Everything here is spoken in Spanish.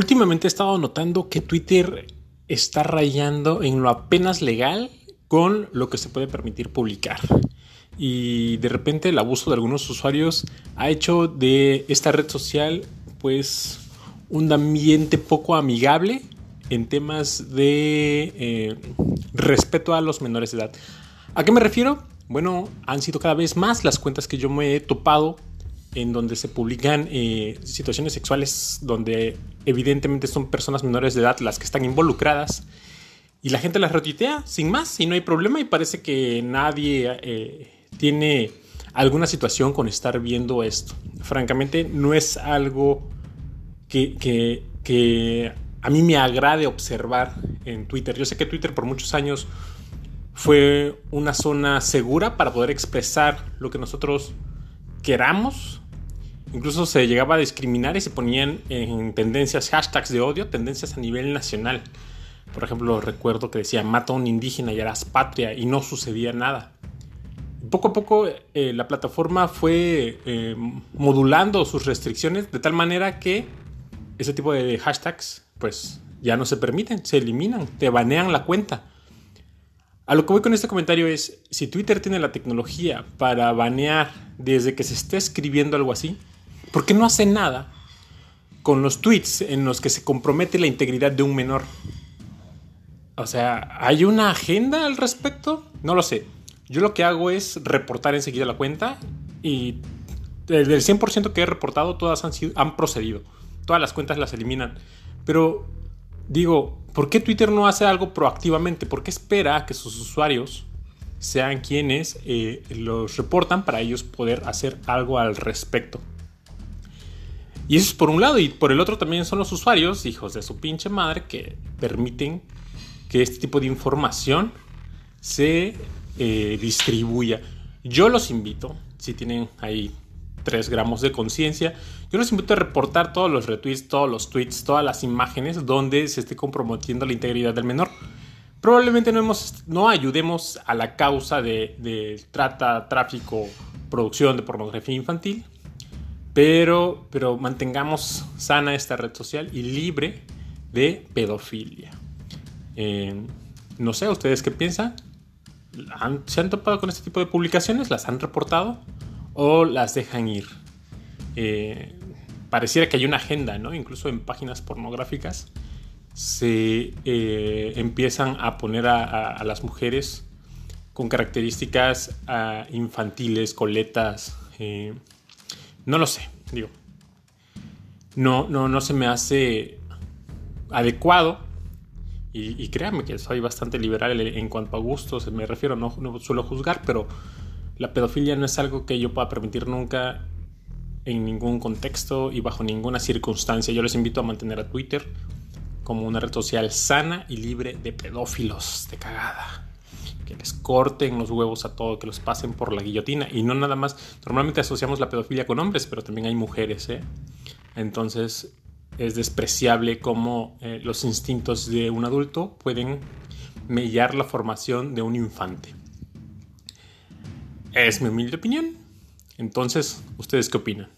Últimamente he estado notando que Twitter está rayando en lo apenas legal con lo que se puede permitir publicar. Y de repente el abuso de algunos usuarios ha hecho de esta red social pues un ambiente poco amigable en temas de eh, respeto a los menores de edad. ¿A qué me refiero? Bueno, han sido cada vez más las cuentas que yo me he topado en donde se publican eh, situaciones sexuales donde evidentemente son personas menores de edad las que están involucradas y la gente las retuitea sin más y no hay problema y parece que nadie eh, tiene alguna situación con estar viendo esto. Francamente no es algo que, que a mí me agrade observar en Twitter. Yo sé que Twitter por muchos años fue una zona segura para poder expresar lo que nosotros queramos. Incluso se llegaba a discriminar y se ponían en tendencias, hashtags de odio, tendencias a nivel nacional. Por ejemplo, recuerdo que decía mata a un indígena y harás patria y no sucedía nada. Poco a poco eh, la plataforma fue eh, modulando sus restricciones de tal manera que ese tipo de hashtags pues ya no se permiten, se eliminan, te banean la cuenta. A lo que voy con este comentario es, si Twitter tiene la tecnología para banear desde que se esté escribiendo algo así, ¿por qué no hace nada con los tweets en los que se compromete la integridad de un menor? O sea, ¿hay una agenda al respecto? No lo sé. Yo lo que hago es reportar enseguida la cuenta y del 100% que he reportado, todas han, sido, han procedido. Todas las cuentas las eliminan. Pero digo, ¿por qué Twitter no hace algo proactivamente? ¿Por qué espera que sus usuarios sean quienes eh, los reportan para ellos poder hacer algo al respecto? Y eso es por un lado, y por el otro también son los usuarios, hijos de su pinche madre, que permiten que este tipo de información se eh, distribuya. Yo los invito, si tienen ahí 3 gramos de conciencia. Yo les invito a reportar todos los retweets, todos los tweets, todas las imágenes donde se esté comprometiendo la integridad del menor. Probablemente no, hemos, no ayudemos a la causa de, de trata, tráfico, producción de pornografía infantil, pero, pero mantengamos sana esta red social y libre de pedofilia. Eh, no sé, ¿ustedes qué piensan? ¿Se han topado con este tipo de publicaciones? ¿Las han reportado? O las dejan ir. Eh, pareciera que hay una agenda, ¿no? Incluso en páginas pornográficas se eh, empiezan a poner a, las mujeres con características ah, infantiles, coletas. Eh, no lo sé, digo. No, no, no se me hace adecuado. Y, créanme que soy bastante liberal en cuanto a gustos, me refiero, no, no suelo juzgar, pero la pedofilia no es algo que yo pueda permitir nunca en ningún contexto y bajo ninguna circunstancia. Yo les invito a mantener a Twitter como una red social sana y libre de pedófilos de cagada. Que les corten los huevos a todo, que los pasen por la guillotina. Y no nada más. Normalmente asociamos la pedofilia con hombres, pero también hay mujeres. ¿eh? Entonces es despreciable cómo eh, los instintos de un adulto pueden mellar la formación de un infante. Es mi humilde opinión. Entonces, ¿ustedes qué opinan?